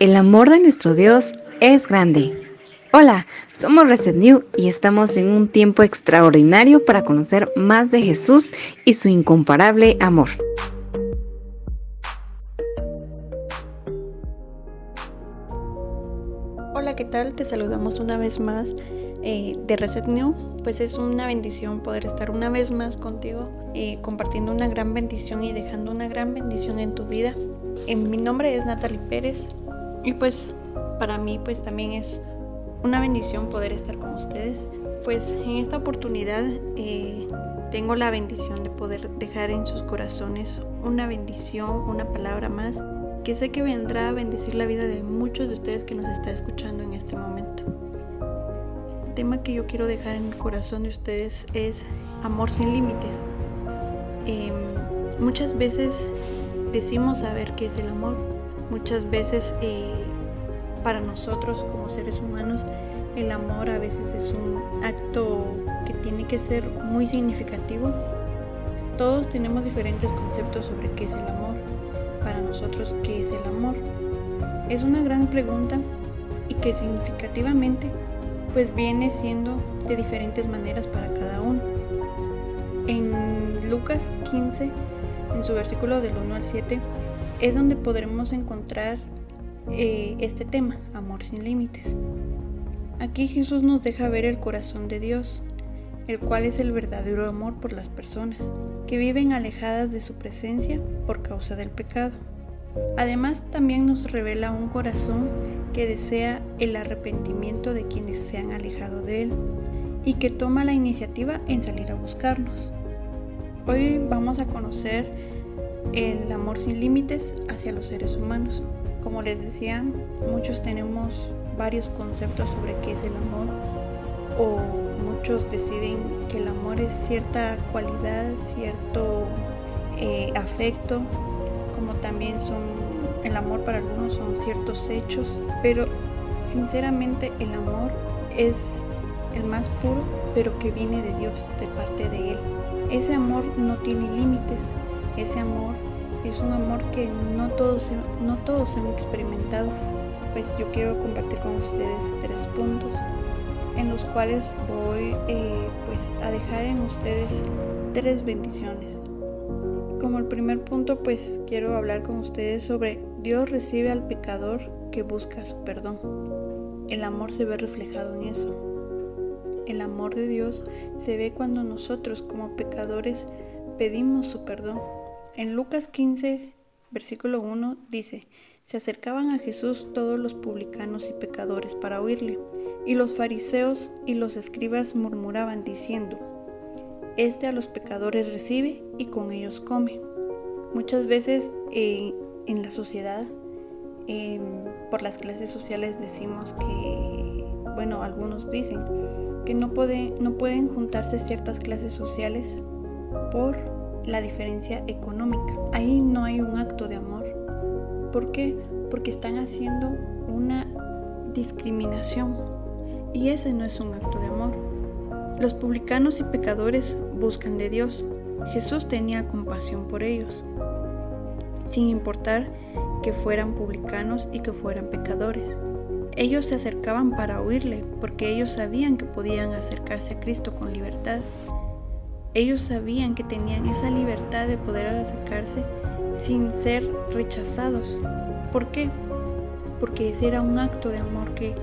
El amor de nuestro Dios es grande. Hola, somos Reset New y estamos en un tiempo extraordinario para conocer más de Jesús y su incomparable amor. Hola, ¿qué tal? Te saludamos una vez más eh, de Reset New. Pues es una bendición poder estar una vez más contigo, eh, compartiendo una gran bendición y dejando una gran bendición en tu vida. En, eh, mi nombre es Natalie Pérez, y pues para mí pues también es una bendición poder estar con ustedes. Pues en esta oportunidad eh, tengo la bendición de poder dejar en sus corazones una bendición, una palabra más, que sé que vendrá a bendecir la vida de muchos de ustedes que nos está escuchando en este momento. El tema que yo quiero dejar en el corazón de ustedes es amor sin límites. Em, muchas veces decimos saber qué es el amor, Muchas veces eh, para nosotros como seres humanos el amor a veces es un acto que tiene que ser muy significativo. Todos tenemos diferentes conceptos sobre qué es el amor. Para nosotros, ¿qué es el amor? Es una gran pregunta y que significativamente pues viene siendo de diferentes maneras para cada uno. En Lucas 15, en su versículo del 1 al 7, es donde podremos encontrar eh, este tema, amor sin límites. Aquí Jesús nos deja ver el corazón de Dios, el cual es el verdadero amor por las personas, que viven alejadas de su presencia por causa del pecado. Además también nos revela un corazón que desea el arrepentimiento de quienes se han alejado de Él y que toma la iniciativa en salir a buscarnos. Hoy vamos a conocer el amor sin límites hacia los seres humanos. Como les decía, muchos tenemos varios conceptos sobre qué es el amor o muchos deciden que el amor es cierta cualidad, cierto eh, afecto, como también son el amor para algunos son ciertos hechos, pero sinceramente el amor es el más puro, pero que viene de Dios, de parte de Él. Ese amor no tiene límites, ese amor es un amor que no todos, no todos han experimentado. Pues yo quiero compartir con ustedes tres puntos en los cuales voy eh, pues a dejar en ustedes tres bendiciones. Como el primer punto pues quiero hablar con ustedes sobre Dios recibe al pecador que busca su perdón. El amor se ve reflejado en eso. El amor de Dios se ve cuando nosotros como pecadores pedimos su perdón en Lucas 15, versículo 1 dice, se acercaban a Jesús todos los publicanos y pecadores para oírle, y los fariseos y los escribas murmuraban diciendo, Este a los pecadores recibe y con ellos come. Muchas veces eh, en la sociedad, em, por las clases sociales decimos que, bueno, algunos dicen que no, no pueden juntarse ciertas clases sociales por la diferencia económica. Ahí no hay un acto de amor. ¿Por qué? Porque están haciendo una discriminación. Y ese no es un acto de amor. Los publicanos y pecadores buscan de Dios. Jesús tenía compasión por ellos, sin importar que fueran publicanos y que fueran pecadores. Ellos se acercaban para oírle porque ellos sabían que podían acercarse a Cristo con libertad ellos sabían que tenían esa libertad de poder acercarse sin ser rechazados. ¿Por qué? Porque ese era un acto de amor que,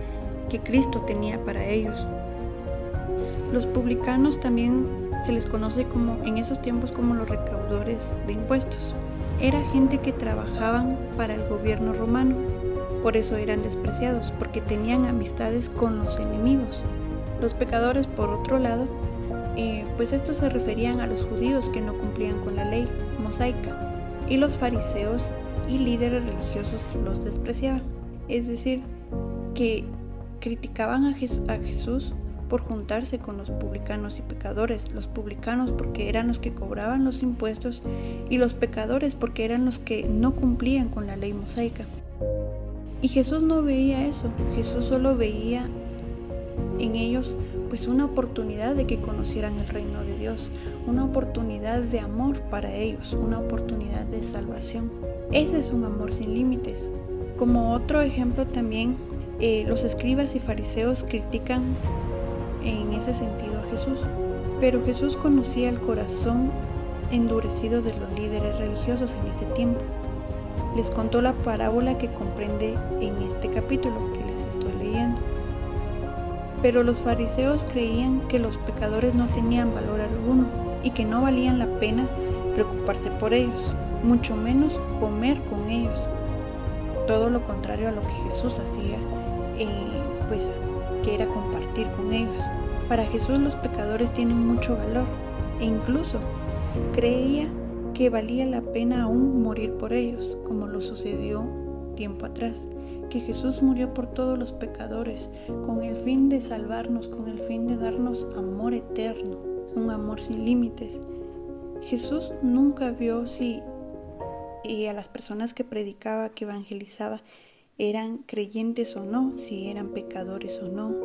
que Cristo tenía para ellos. Los publicanos también se les conoce como en esos tiempos como los recaudadores de impuestos. Era gente que trabajaban para el gobierno romano. Por eso eran despreciados, porque tenían amistades con los enemigos. Los pecadores, por otro lado, pues estos se referían a los judíos que no cumplían con la ley mosaica y los fariseos y líderes religiosos los despreciaban. Es decir, que criticaban a, Jesús por juntarse con los publicanos y pecadores, los publicanos porque eran los que cobraban los impuestos y los pecadores porque eran los que no cumplían con la ley mosaica. Y Jesús no veía eso, Jesús solo veía en ellos pues una oportunidad de que conocieran el reino de Dios, una oportunidad de amor para ellos, una oportunidad de salvación. Ese es un amor sin límites. Como otro ejemplo también, eh, los escribas y fariseos critican en ese sentido a Jesús, pero Jesús conocía el corazón endurecido de los líderes religiosos en ese tiempo. Les contó la parábola que comprende en este capítulo que les estoy leyendo. Pero los fariseos creían que los pecadores no tenían valor alguno y que no valían la pena preocuparse por ellos, mucho menos comer con ellos todo lo contrario a lo que Jesús hacía, eh, pues que era compartir con ellos. Para Jesús los pecadores tienen mucho valor e incluso creía que valía la pena aún morir por ellos, como lo sucedió tiempo atrás, que Jesús murió por todos los pecadores con el fin de salvarnos, con el fin de darnos amor eterno, un amor sin límites. Jesús nunca vio si y a las personas que predicaba, que evangelizaba, eran creyentes o no, si eran pecadores o no,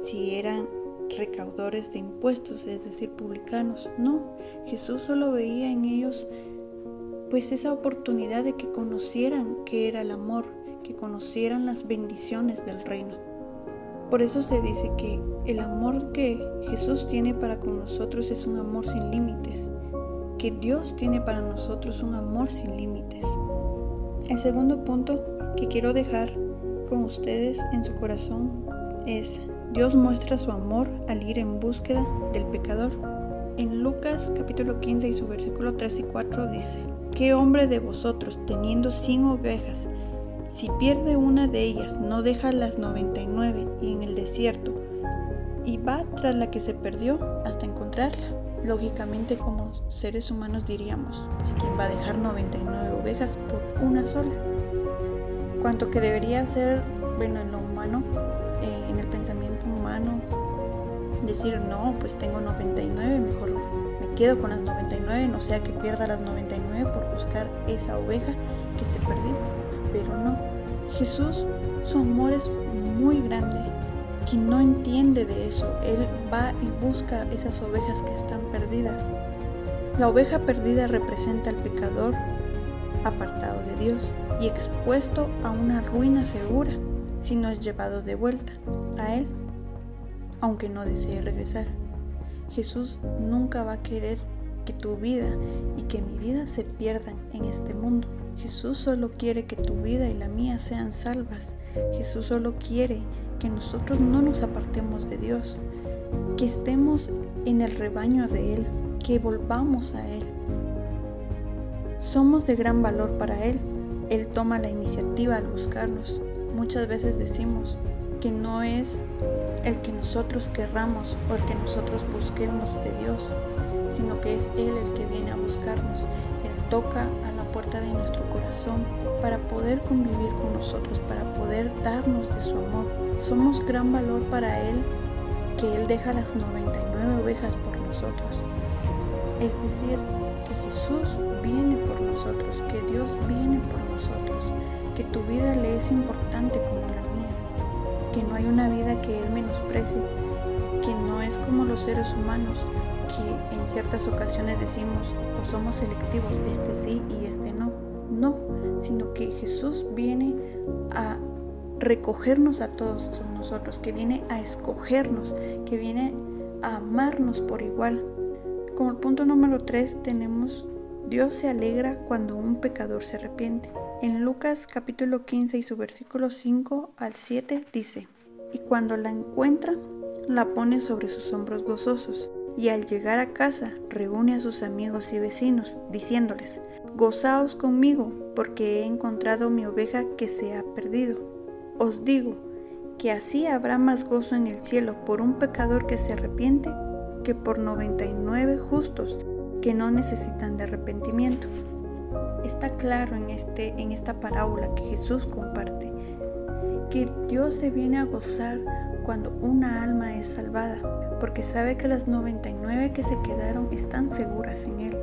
si eran recaudadores de impuestos, es decir, publicanos. No, Jesús solo veía en ellos pues esa oportunidad de que conocieran qué era el amor, que conocieran las bendiciones del reino. Por eso se dice que el amor que Jesús tiene para con nosotros es un amor sin límites, que Dios tiene para nosotros un amor sin límites. El segundo punto que quiero dejar con ustedes en su corazón es Dios muestra su amor al ir en búsqueda del pecador. En Lucas capítulo 15 y su versículo 3 y 4 dice, ¿qué hombre de vosotros teniendo 100 ovejas, si pierde una de ellas, no deja las 99 y en el desierto, y va tras la que se perdió hasta encontrarla? Lógicamente como seres humanos diríamos, pues quién va a dejar 99 ovejas por una sola. Cuanto que debería ser, bueno, en lo humano, eh, en el pensamiento humano, decir, no, pues tengo 99, mejor me quedo con las 99, no sea que pierda las 99 por buscar esa oveja que se perdió. Pero no, Jesús, su amor es muy grande que no entiende de eso. Él va y busca esas ovejas que están perdidas. La oveja perdida representa al pecador apartado de Dios y expuesto a una ruina segura si no es llevado de vuelta a Él, aunque no desee regresar. Jesús nunca va a querer que tu vida y que mi vida se pierdan en este mundo. Jesús solo quiere que tu vida y la mía sean salvas. Jesús solo quiere que nosotros no nos apartemos de Dios, que estemos en el rebaño de Él, que volvamos a Él. Somos de gran valor para Él. Él toma la iniciativa al buscarnos. Muchas veces decimos que no es el que nosotros querramos o el que nosotros busquemos de Dios, sino que es Él el que viene a buscarnos. Él toca a la puerta de nuestro corazón para poder convivir con nosotros, para poder darnos de su amor. Somos gran valor para Él que Él deja las 99 ovejas por nosotros. Es decir, que Jesús viene por nosotros, que Dios viene por nosotros, que tu vida le es importante como que no hay una vida que Él menosprecie, que no es como los seres humanos que en ciertas ocasiones decimos o somos selectivos, este sí y este no. No, sino que Jesús viene a recogernos a todos nosotros, que viene a escogernos, que viene a amarnos por igual. Como el punto número 3 tenemos Dios se alegra cuando un pecador se arrepiente. En Lucas capítulo 15 y su versículo 5 al 7 dice, y cuando la encuentra, la pone sobre sus hombros gozosos, y al llegar a casa reúne a sus amigos y vecinos, diciéndoles, Gozaos conmigo, porque he encontrado mi oveja que se ha perdido. Os digo que así habrá más gozo en el cielo por un pecador que se arrepiente que por 99 justos que no necesitan de arrepentimiento. Está claro en, este, en esta parábola que Jesús comparte que Dios se viene a gozar cuando una alma es salvada, porque sabe que las 99 que se quedaron están seguras en Él,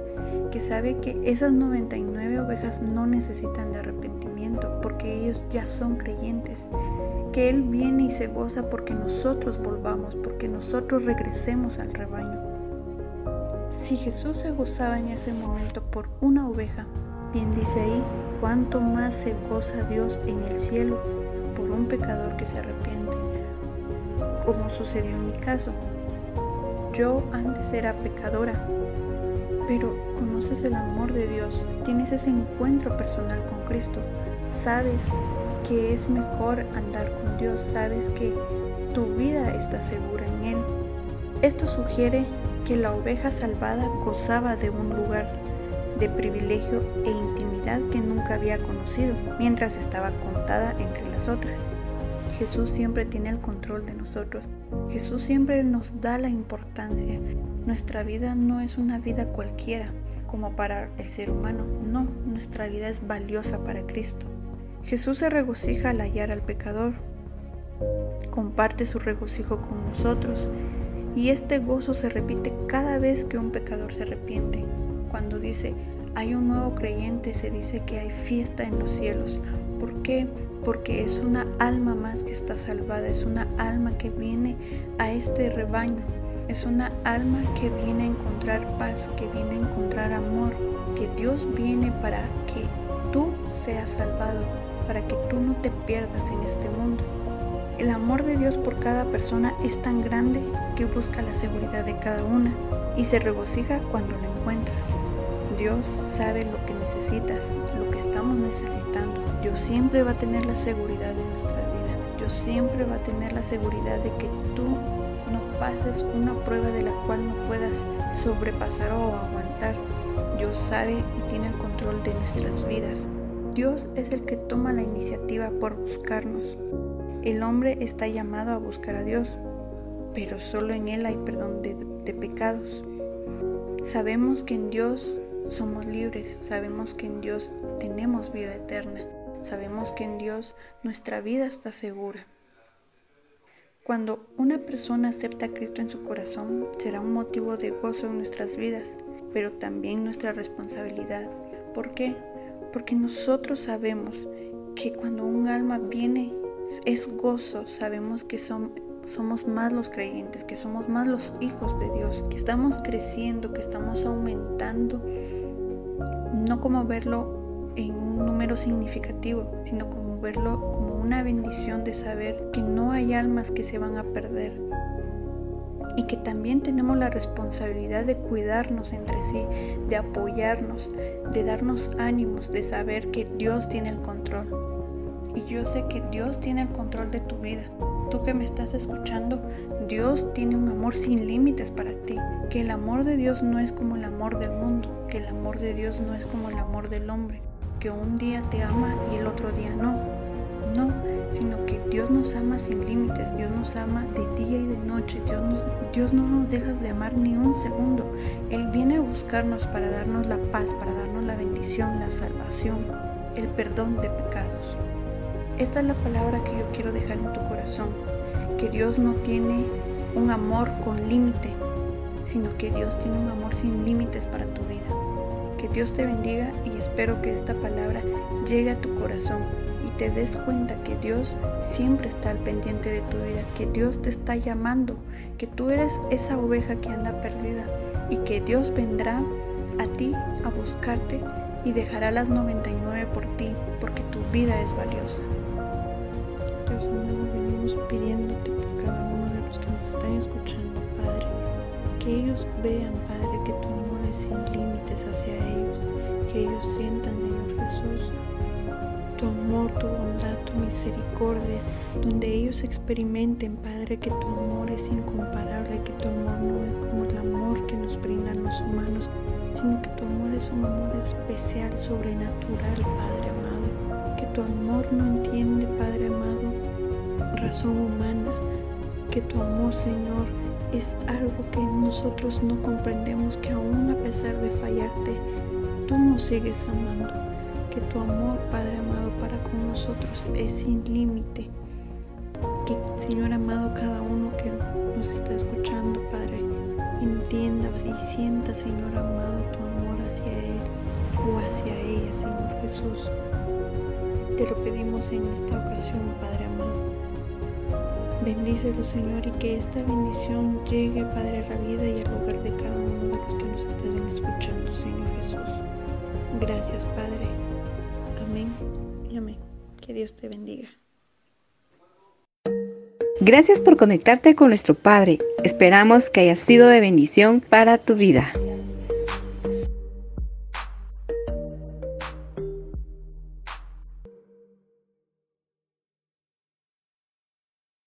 que sabe que esas 99 ovejas no necesitan de arrepentimiento, porque ellos ya son creyentes, que Él viene y se goza porque nosotros volvamos, porque nosotros regresemos al rebaño. Si Jesús se gozaba en ese momento por una oveja, Bien dice ahí, cuánto más se goza Dios en el cielo por un pecador que se arrepiente, como sucedió en mi caso. Yo antes era pecadora, pero conoces el amor de Dios, tienes ese encuentro personal con Cristo, sabes que es mejor andar con Dios, sabes que tu vida está segura en Él. Esto sugiere que la oveja salvada gozaba de un lugar de privilegio e intimidad que nunca había conocido mientras estaba contada entre las otras. Jesús siempre tiene el control de nosotros. Jesús siempre nos da la importancia. Nuestra vida no es una vida cualquiera como para el ser humano. No, nuestra vida es valiosa para Cristo. Jesús se regocija al hallar al pecador. Comparte su regocijo con nosotros y este gozo se repite cada vez que un pecador se arrepiente. Cuando dice, hay un nuevo creyente, se dice que hay fiesta en los cielos. ¿Por qué? Porque es una alma más que está salvada, es una alma que viene a este rebaño, es una alma que viene a encontrar paz, que viene a encontrar amor, que Dios viene para que tú seas salvado, para que tú no te pierdas en este mundo. El amor de Dios por cada persona es tan grande que busca la seguridad de cada una y se regocija cuando la encuentra. Dios sabe lo que necesitas, lo que estamos necesitando. Dios siempre va a tener la seguridad de nuestra vida. Dios siempre va a tener la seguridad de que tú no pases una prueba de la cual no puedas sobrepasar o aguantar. Dios sabe y tiene el control de nuestras vidas. Dios es el que toma la iniciativa por buscarnos. El hombre está llamado a buscar a Dios, pero solo en Él hay perdón de, de pecados. Sabemos que en Dios somos libres, sabemos que en Dios tenemos vida eterna, sabemos que en Dios nuestra vida está segura. Cuando una persona acepta a Cristo en su corazón, será un motivo de gozo en nuestras vidas, pero también nuestra responsabilidad. ¿Por qué? Porque nosotros sabemos que cuando un alma viene es gozo, sabemos que somos más los creyentes, que somos más los hijos de Dios, que estamos creciendo, que estamos aumentando no como verlo en un número significativo, sino como verlo como una bendición de saber que no hay almas que se van a perder y que también tenemos la responsabilidad de cuidarnos entre sí, de apoyarnos, de darnos ánimos, de saber que Dios tiene el control. Y yo sé que Dios tiene el control de tu vida. Tú que me estás escuchando, Dios tiene un amor sin límites para ti, que el amor de Dios no es como el amor del mundo, que el amor de Dios no es como el amor del hombre, que un día te ama y el otro día no. No, sino que Dios nos ama sin límites, Dios nos ama de día y de noche, Dios, Dios no nos deja de amar ni un segundo. Él viene a buscarnos para darnos la paz, para darnos la bendición, la salvación, el perdón de pecados. Esta es la palabra que yo quiero dejar en tu corazón, que Dios no tiene un amor con límite, sino que Dios tiene un amor sin límites para tu vida. Que Dios te bendiga y espero que esta palabra llegue a tu corazón y te des cuenta que Dios siempre está al pendiente de tu vida, que Dios te está llamando, que tú eres esa oveja que anda perdida y que Dios vendrá a ti a buscarte y dejará las 99 por ti, porque tu vida es valiosa. Pidiéndote por cada uno de los que nos están escuchando, Padre, que ellos vean, Padre, que tu amor es sin límites hacia ellos, que ellos sientan, Señor Jesús, tu amor, tu bondad, tu misericordia, donde ellos experimenten, Padre, que tu amor es incomparable, que tu amor no es como el amor que nos brindan los humanos, sino que tu amor es un amor especial, sobrenatural, Padre amado. Que tu amor no entiende, Padre amado, razón humana. Que tu amor, Señor, es algo que nosotros no comprendemos, que aún a pesar de fallarte, tú nos sigues amando. Que tu amor, Padre amado, para con nosotros es sin límite. Que, Señor amado, cada uno que nos está escuchando, Padre, entienda y sienta, Señor amado, tu amor hacia Él o hacia ella, Señor Jesús. Te lo pedimos en esta ocasión, Padre amado. Bendícelo, oh Señor, y que esta bendición llegue, Padre, a la vida y al hogar de cada uno de los que nos estén escuchando, Señor Jesús. Gracias, Padre. Amén y amén. Que Dios te bendiga. Gracias por conectarte con nuestro Padre. Esperamos que haya sido de bendición para tu vida.